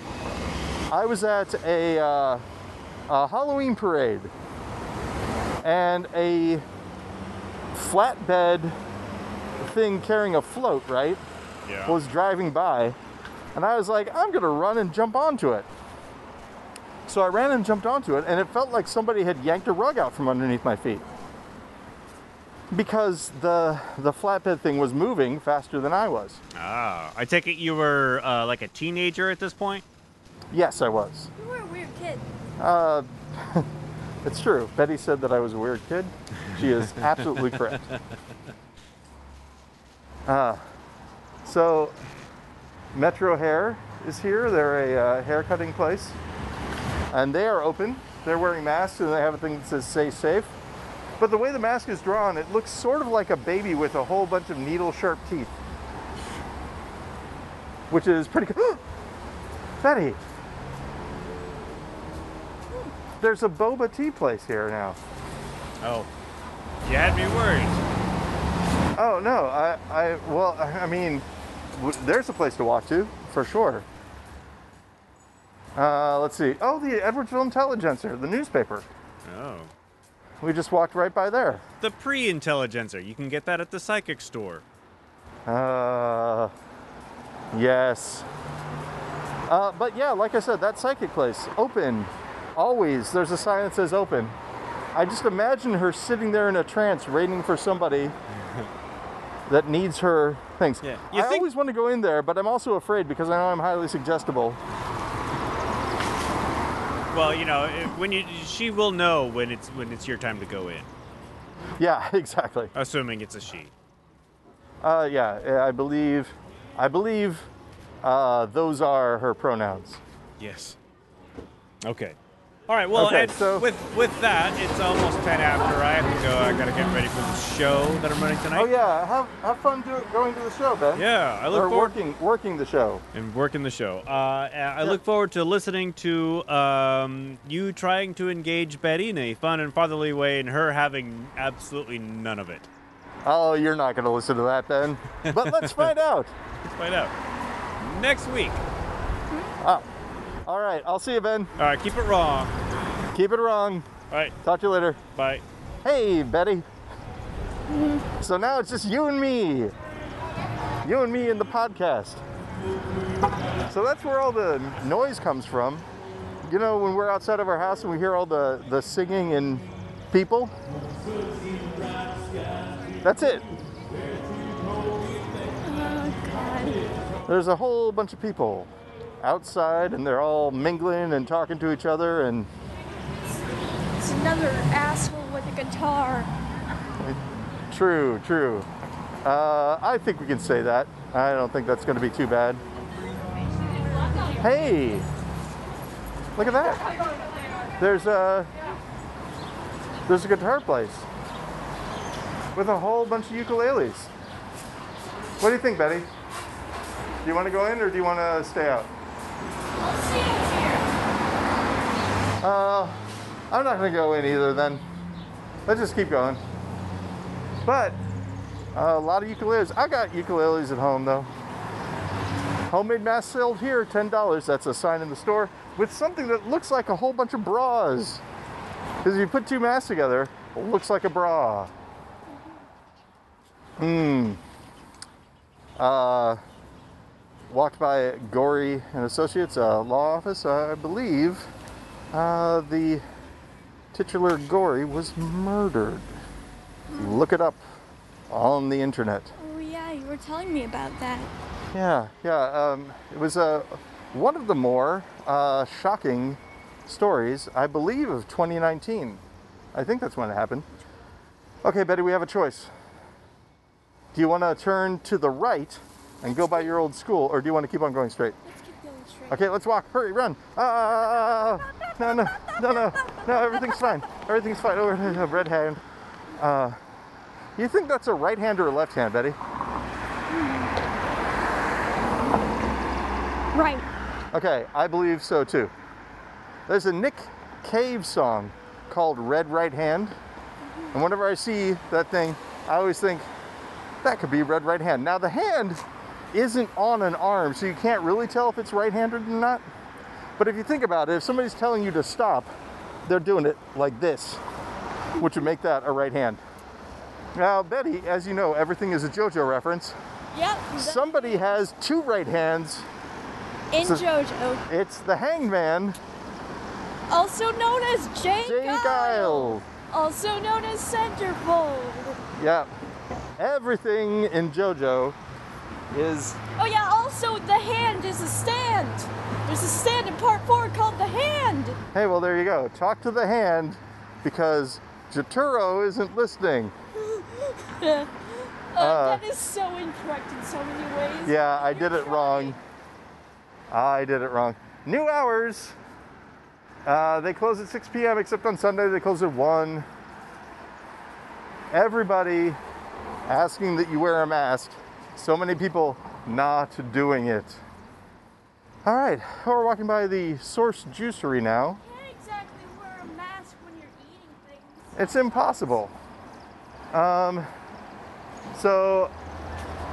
I was at a, uh, a Halloween parade, and a flatbed thing carrying a float, right, Yeah. was driving by, and I was like, I'm gonna run and jump onto it. So I ran and jumped onto it, and it felt like somebody had yanked a rug out from underneath my feet. because the the flatbed thing was moving faster than I was. Ah, I take it you were uh, like a teenager at this point. Yes, I was. You were a weird kid. Uh, [laughs] it's true. Betty said that I was a weird kid. She is [laughs] absolutely correct. Uh, so, Metro Hair is here. They're a uh, hair cutting place. And they are open. They're wearing masks and they have a thing that says stay safe. But the way the mask is drawn, it looks sort of like a baby with a whole bunch of needle sharp teeth. Which is pretty cool. [gasps] Betty! There's a boba tea place here now. Oh, you had me worried. Oh no, I, I well, I mean, w- there's a place to walk to for sure. Uh, let's see. Oh, the Edwardsville Intelligencer, the newspaper. Oh, We just walked right by there. the pre-intelligencer. You can get that at the psychic store. Uh, yes. Uh, but yeah, like I said, that psychic place, open, always. There's a sign that says open. I just imagine her sitting there in a trance, waiting for somebody that needs her things. Yeah. You I always want to go in there, but I'm also afraid because I know I'm highly suggestible. Well, you know, when you she will know when it's when it's your time to go in, Yeah, [laughs] exactly. assuming it's a she. Uh, yeah, I believe, I believe, uh, those are her pronouns. Yes. Okay. All right. Well, Okay, so- with with that, it's almost ten after. I have to go. I gotta get ready for the show that I'm running tonight. Oh yeah, have have fun do, going to the show, Ben. Yeah, I look or forward working working the show. and working the show. Uh, I look forward to listening to um, you trying to engage Betty in a fun and fatherly way, and her having absolutely none of it. Oh, you're not going to listen to that, Ben. [laughs] But let's find out. Let's find out next week. Oh. [laughs] All right, I'll see you, Ben. All right, keep it wrong. Keep it wrong. All right, Talk to you later. bye. Hey, Betty. So now it's just you and me. You and me in the podcast. So that's where all the noise comes from. You know, when we're outside of our house and we hear all the, the singing and people? That's it. Oh god. There's a whole bunch of people outside and they're all mingling and talking to each other and It's another asshole with a guitar. True, true. Uh, I think we can say that. I don't think that's going to be too bad. Hey, look at that. There's a there's a guitar place with a whole bunch of ukuleles. What do you think, Betty? Do you want to go in or do you want to stay out? Uh, I'm not going to go in either. Then let's just keep going. But uh, a lot of ukuleles. I got ukuleles at home though. Homemade mask sold here, ten dollars. That's a sign in the store with something that looks like a whole bunch of bras. Because if you put two masks together, it looks like a bra. Hmm. Uh, walked by Gory and Associates, uh, law office. Uh, I believe uh, the titular Gory was murdered. Look it up on the internet. Oh yeah, you were telling me about that. Yeah, yeah. Um, it was uh, one of the more uh, shocking stories, I believe, of 2019. I think that's when it happened. Okay, Betty, we have a choice. Do you want to turn to the right and go by your old school, or do you want to keep on going straight? Let's keep going straight. Okay, let's walk. Hurry, run. Ah, ah, ah, ah no, no, no, no, no. Everything's fine. Everything's fine. Oh, a red hand. Uh, you think that's a right hand or a left hand, Betty? Right. Okay, I believe so too. There's a Nick Cave song called Red Right Hand. And whenever I see that thing, I always think that could be Red Right Hand. Now, the hand isn't on an arm, so you can't really tell if it's right handed or not. But if you think about it, if somebody's telling you to stop, they're doing it like this, which would make that a right hand. Now, Betty, as you know, everything is a JoJo reference. Yep. Somebody has two right hands. in so- JoJo, It's the hangman, also known as Jay, Jay Geil, Geil. also known as Centerfold. Yeah. Everything in JoJo is Oh yeah, also the hand is a stand. There's a stand in part four called the hand. Hey, well, there you go. Talk to the hand because Jotaro isn't listening. Uh, [laughs] Uh, that is so incorrect in so many ways. Yeah, I did it wrong. I did it wrong. New hours. Uh, they close at 6 p.m. except on Sunday they close at 1. Everybody asking that you wear a mask. So many people not doing it. All right, we're walking by the Source Juicery now. Exactly wear a mask when you're eating things. It's impossible. Um, so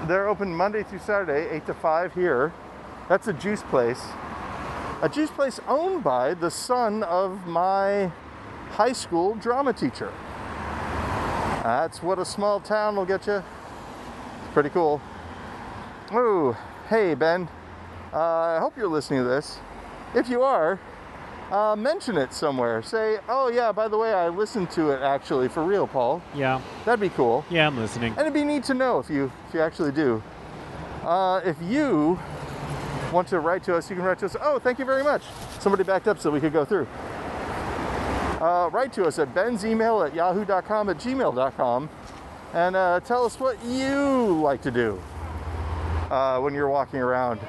they're open Monday through Saturday, 8 to 5 here. That's a juice place. A juice place owned by the son of my high school drama teacher. That's what a small town will get you. It's Pretty cool. Oh, hey, Ben. Uh, I hope you're listening to this. If you are, uh, mention it somewhere. Say, oh, yeah, by the way, I listened to it actually for real, Paul. Yeah. That'd be cool. Yeah, I'm listening. And it'd be neat to know if you if you actually do. Uh, if you want to write to us, you can write to us. Oh, thank you very much. Somebody backed up so we could go through. Uh, write to us at ben's email at yahoo.com at gmail.com and uh, tell us what you like to do uh, when you're walking around.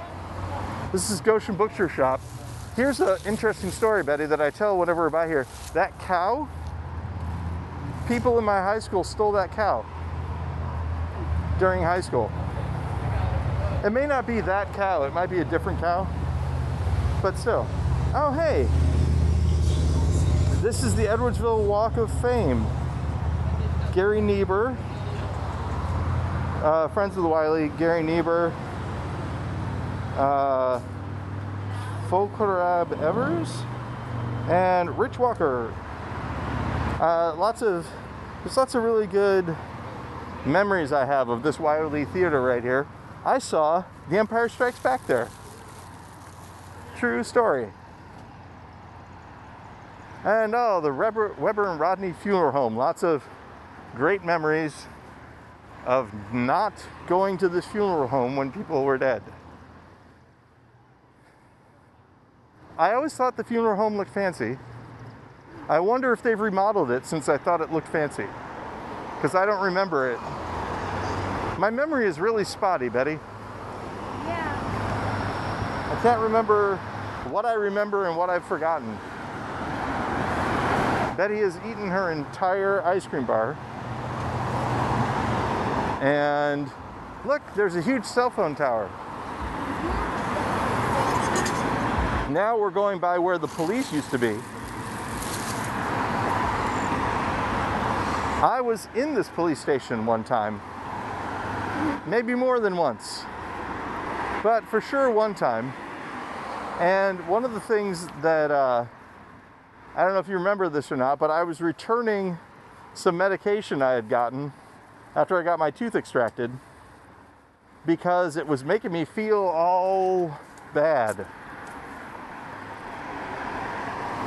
This is Goshen Bookshire Shop. Here's an interesting story, Betty, that I tell whenever we're by here. That cow, people in my high school stole that cow during high school. It may not be that cow, it might be a different cow, but still. Oh, hey, this is the Edwardsville Walk of Fame. Gary Niebur, uh, friends of the Wildey, Gary Niebur, uh, Evers, and Rich Walker. Uh, lots of, there's lots of really good memories I have of this Wildey Theater right here. I saw The Empire Strikes Back there. True story. And oh, the Weber, Weber and Rodney Funeral Home. Lots of great memories of not going to this funeral home when people were dead. I always thought the funeral home looked fancy. I wonder if they've remodeled it since I thought it looked fancy. Because I don't remember it. My memory is really spotty, Betty. Yeah. I can't remember what I remember and what I've forgotten. Betty has eaten her entire ice cream bar. And look, there's a huge cell phone tower. Now we're going by where the police used to be. I was in this police station one time, maybe more than once, but for sure one time. And one of the things that, uh, I don't know if you remember this or not, but I was returning some medication I had gotten after I got my tooth extracted because it was making me feel all bad.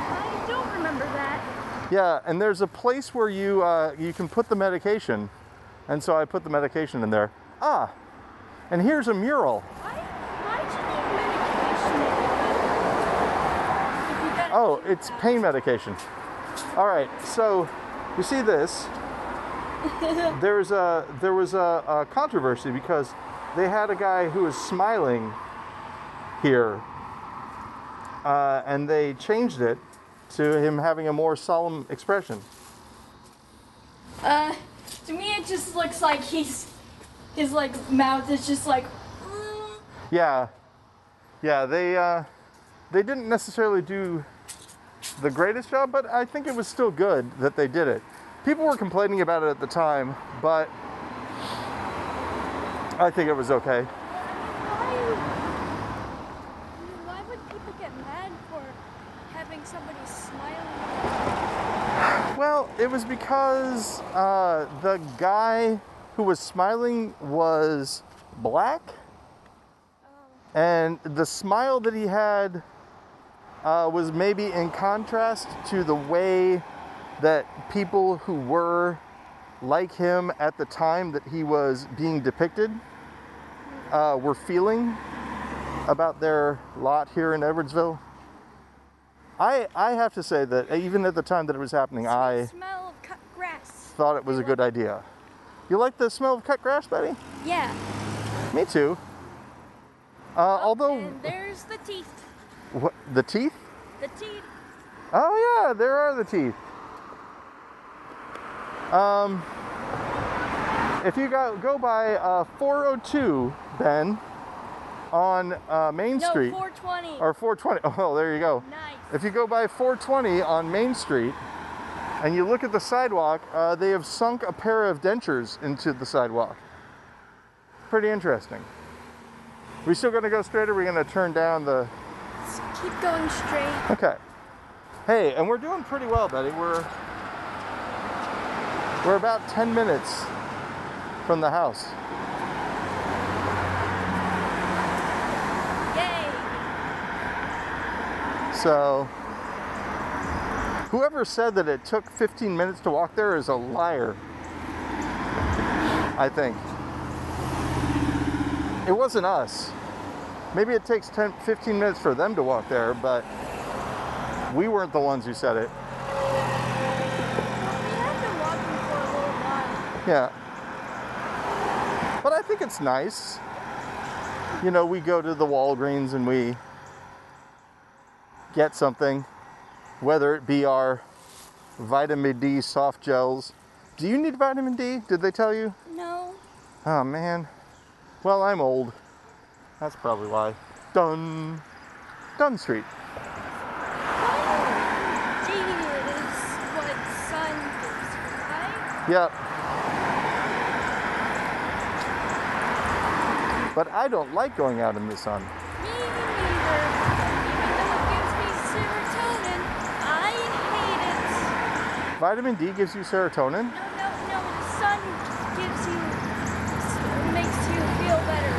I don't remember that. Yeah, and there's a place where you uh, you can put the medication, and so I put the medication in there. Ah, and here's a mural. Why, why'd you need medication Oh, it's pain medication. All right, so you see this? [laughs] There's a there was a, a controversy because they had a guy who was smiling here, uh, and they changed it to him having a more solemn expression. Uh, to me it just looks like he's, his like mouth is just like, "Mm." Yeah, yeah. They uh, they didn't necessarily do the greatest job, but I think it was still good that they did it. People were complaining about it at the time, but I think it was okay. Why? Why would people get mad for having somebody smiling? Well, it was because uh, the guy who was smiling was black, and the smile that he had uh, was maybe in contrast to the way that people who were like him at the time that he was being depicted uh, were feeling about their lot here in Edwardsville. I, I have to say that even at the time that it was happening, I smell of cut grass. thought it was a good idea. You like the smell of cut grass, Betty? Yeah. Me too. Uh, although, And there's the teeth. what, the teeth? The teeth. Oh yeah, there are the teeth. Um, if you go go by uh, 402, Ben, on uh, Main No, Street 420. or 420. [laughs] Oh, there you go. nice. If you go by 420 on Main Street and you look at the sidewalk, uh, they have sunk a pair of dentures into the sidewalk. Pretty interesting. We still gonna go straight or we gonna turn down the keep going straight. Okay. Hey, and we're doing pretty well, Betty. We're we're about 10 minutes from the house. Yay. So whoever said that it took 15 minutes to walk there is a liar. I think. It wasn't us. Maybe it takes 10 15 minutes for them to walk there, but we weren't the ones who said it. We have been walking for a little while. Yeah. But I think it's nice. You know, we go to the Walgreens and we get something, whether it be our vitamin D soft gels. Do you need vitamin D? Did they tell you? No. Oh man. Well, I'm old. That's probably why. Dun. Dun Street. Oh, D is what sun gives you, right? Yep. But I don't like going out in the sun. Me neither. Even though it gives me serotonin, I hate it. Vitamin D gives you serotonin. No, no, no. The sun gives you, makes you feel better.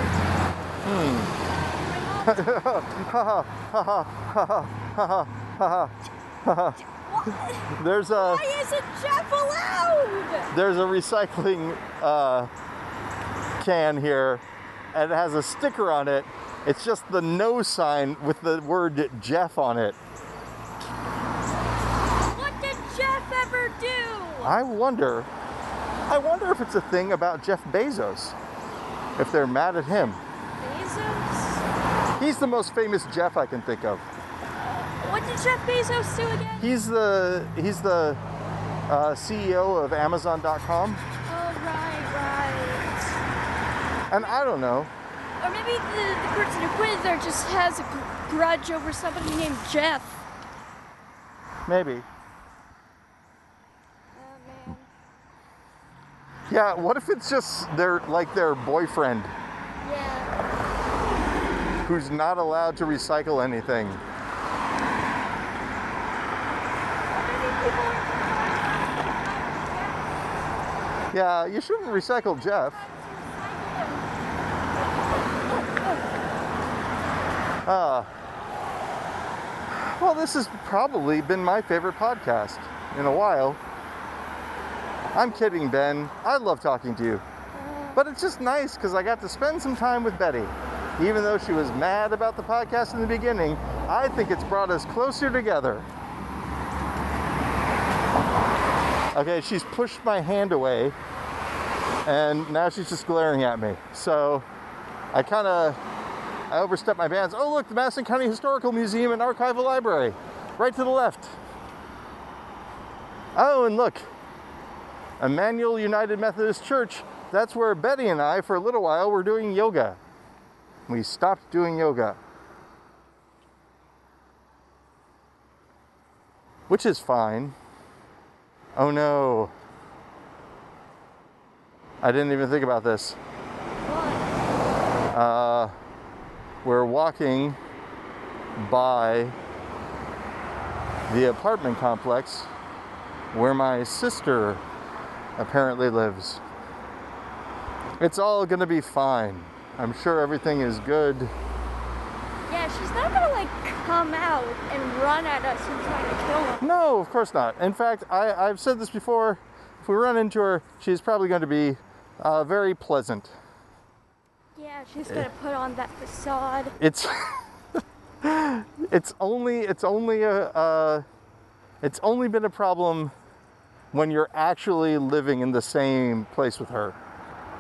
Mom [laughs] There's a Why isn't Jeff allowed? there's a recycling uh, can here, and it has a sticker on it. It's just the no sign with the word Jeff on it. What did Jeff ever do? I wonder, I wonder if it's a thing about Jeff Bezos. If they're mad at him. Bezos? He's the most famous Jeff I can think of. What did Jeff Bezos do again? He's the he's the uh, CEO of Amazon.com. and I don't know. Or maybe the, the person who quit there just has a grudge over somebody named Jeff. Maybe. Oh. Yeah. What if it's just their like their boyfriend Yeah. who's not allowed to recycle anything? Maybe people are Yeah, you shouldn't recycle Jeff. Uh, well, this has probably been my favorite podcast in a while. I'm kidding, Ben. I love talking to you. But it's just nice because I got to spend some time with Betty. Even though she was mad about the podcast in the beginning, I think it's brought us closer together. Okay, she's pushed my hand away and now she's just glaring at me. So I kind of I overstepped my bounds. Oh, look, the Madison County Historical Museum and Archival Library, right to the left. Oh, and look, Emmanuel United Methodist Church. That's where Betty and I, for a little while, were doing yoga. We stopped doing yoga. Which is fine. Oh no. I didn't even think about this. Uh, we're walking by the apartment complex where my sister apparently lives. It's all gonna be fine. I'm sure everything is good. Yeah, she's not gonna like come out and run at us and try to kill us. No, of course not. In fact, I, I've said this before. if we run into her, she's probably going to be uh, very pleasant. Yeah, she's gonna put on that facade. It's [laughs] it's only it's only a uh, it's only been a problem when you're actually living in the same place with her.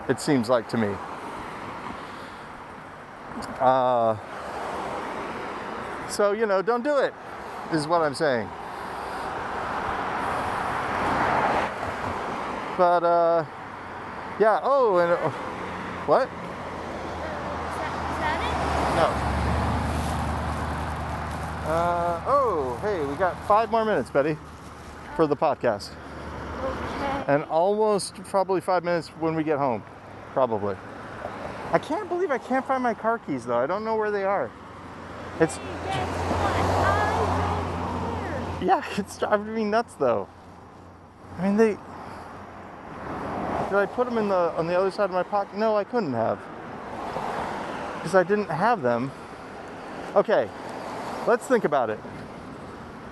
It seems like to me. Uh, so you know, don't do it. Is what I'm saying. But uh, yeah. Oh, and uh, what? Is that, is that No. Uh, oh, hey, we got five more minutes, Betty, for the podcast. Okay. And almost probably five minutes when we get home. Probably. I can't believe I can't find my car keys, though. I don't know where they are. It's, Guess what? I don't care. yeah, [laughs] it's driving me nuts, though. I mean, they. Did I put them in the on the other side of my pocket? No, I couldn't have. Because I didn't have them. Okay, let's think about it.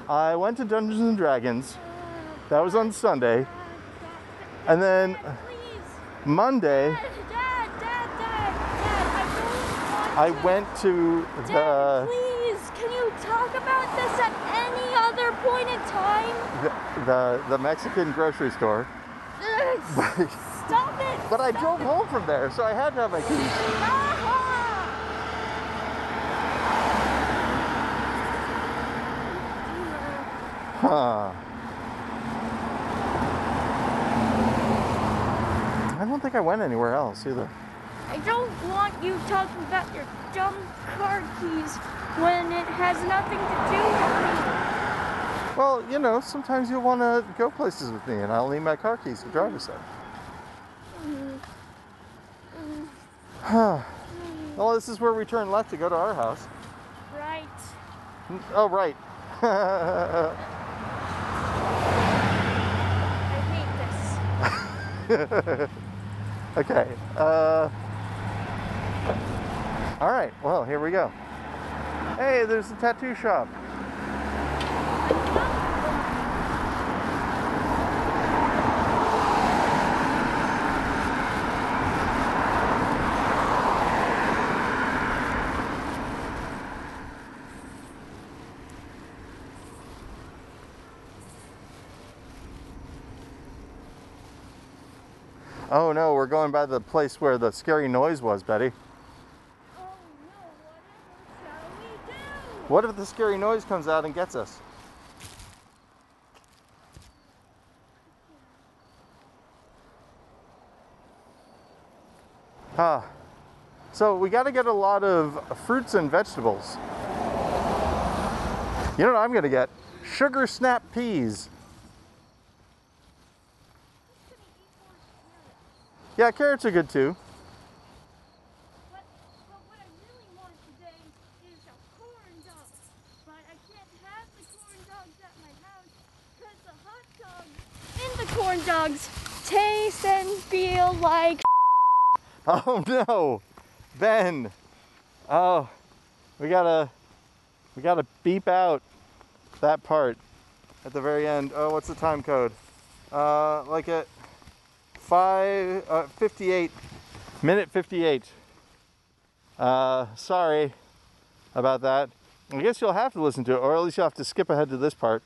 I went to Dungeons and Dragons. That was on Sunday. And then Monday, I don't want I to. went to Dad, the, please, can you talk about this at any other point in time? the, the, the Mexican grocery store. [laughs] Stop it! But I drove it. home from there, so I had to have my keys. Ah! Huh. I don't think I went anywhere else either. I don't want you talking about your dumb car keys when it has nothing to do with me. Well, you know, sometimes you'll want to go places with me, and I'll need my car keys to drive us there. well, this is where we turn left to go to our house. Right. Oh, right. [laughs] I hate this. [laughs] okay. Uh, all right. Well, here we go. Hey, there's the tattoo shop. Oh no, we're going by the place where the scary noise was, Betty. Oh no, do? What if the scary noise comes out and gets us? Ah. So we got to get a lot of fruits and vegetables. You know what I'm going to get? Sugar snap peas. Yeah, carrots are good too. But, but what I really want today is a corn dog. But I can't have the corn dogs at my house because the hot dogs in the corn dogs taste and feel like [laughs] Oh no, Ben. Oh, we gotta, we gotta beep out that part at the very end. Oh, what's the time code? Uh, like at five, uh, 58, minute 58. Uh, sorry about that. I guess you'll have to listen to it, or at least you'll have to skip ahead to this part.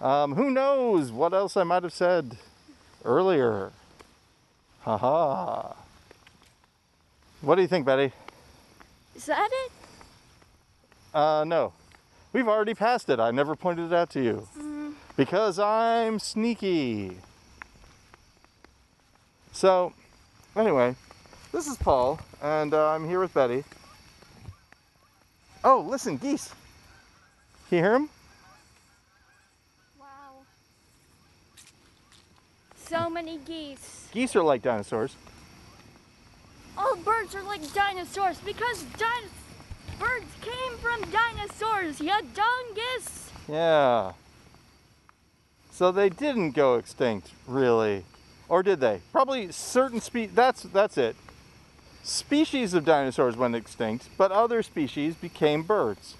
Um, who knows what else I might have said earlier? Haha. What do you think, Betty? Is that it? Uh, no. We've already passed it. I never pointed it out to you. Because I'm sneaky. So, anyway, this is Paul, and uh, I'm here with Betty. Oh, listen, geese. Can you hear them? Wow. So many geese. Geese are like dinosaurs. All birds are like dinosaurs because din- birds came from dinosaurs, ya dungus. Yeah. So they didn't go extinct, really. Or did they? Probably certain species, that's that's it. Species of dinosaurs went extinct, but other species became birds.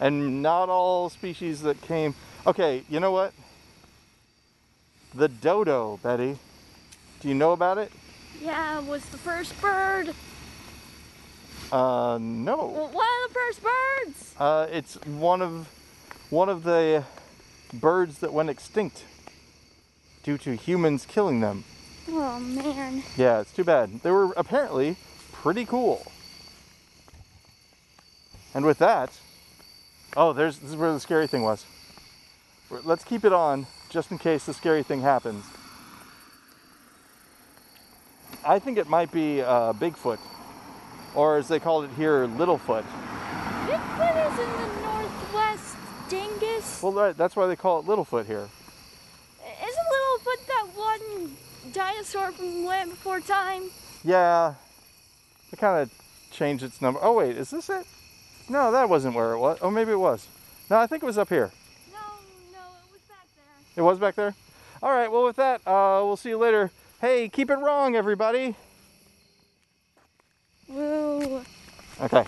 And not all species that came Okay, you know what? the dodo, Betty. Do you know about it? Yeah, it was the first bird. Uh, no. Well, one of the first birds. Uh, it's one of one of the birds that went extinct due to humans killing them. Oh man. Yeah, it's too bad. They were apparently pretty cool. And with that, oh, there's this is where the scary thing was. Let's keep it on just in case the scary thing happens. I think it might be uh, Bigfoot, or as they call it here, Littlefoot. Bigfoot is in the northwest. Dingus. Well, that- that's why they call it Littlefoot here. Isn't Littlefoot that one dinosaur from Land Before Time? Yeah, it kind of changed its number. Oh wait, is this it? No, that wasn't where it was. Oh, maybe it was. No, I think it was up here. No, no, it was back there. It was back there. All right. Well, with that, uh, we'll see you later. Hey, keep it wrong, everybody. Woo. Okay.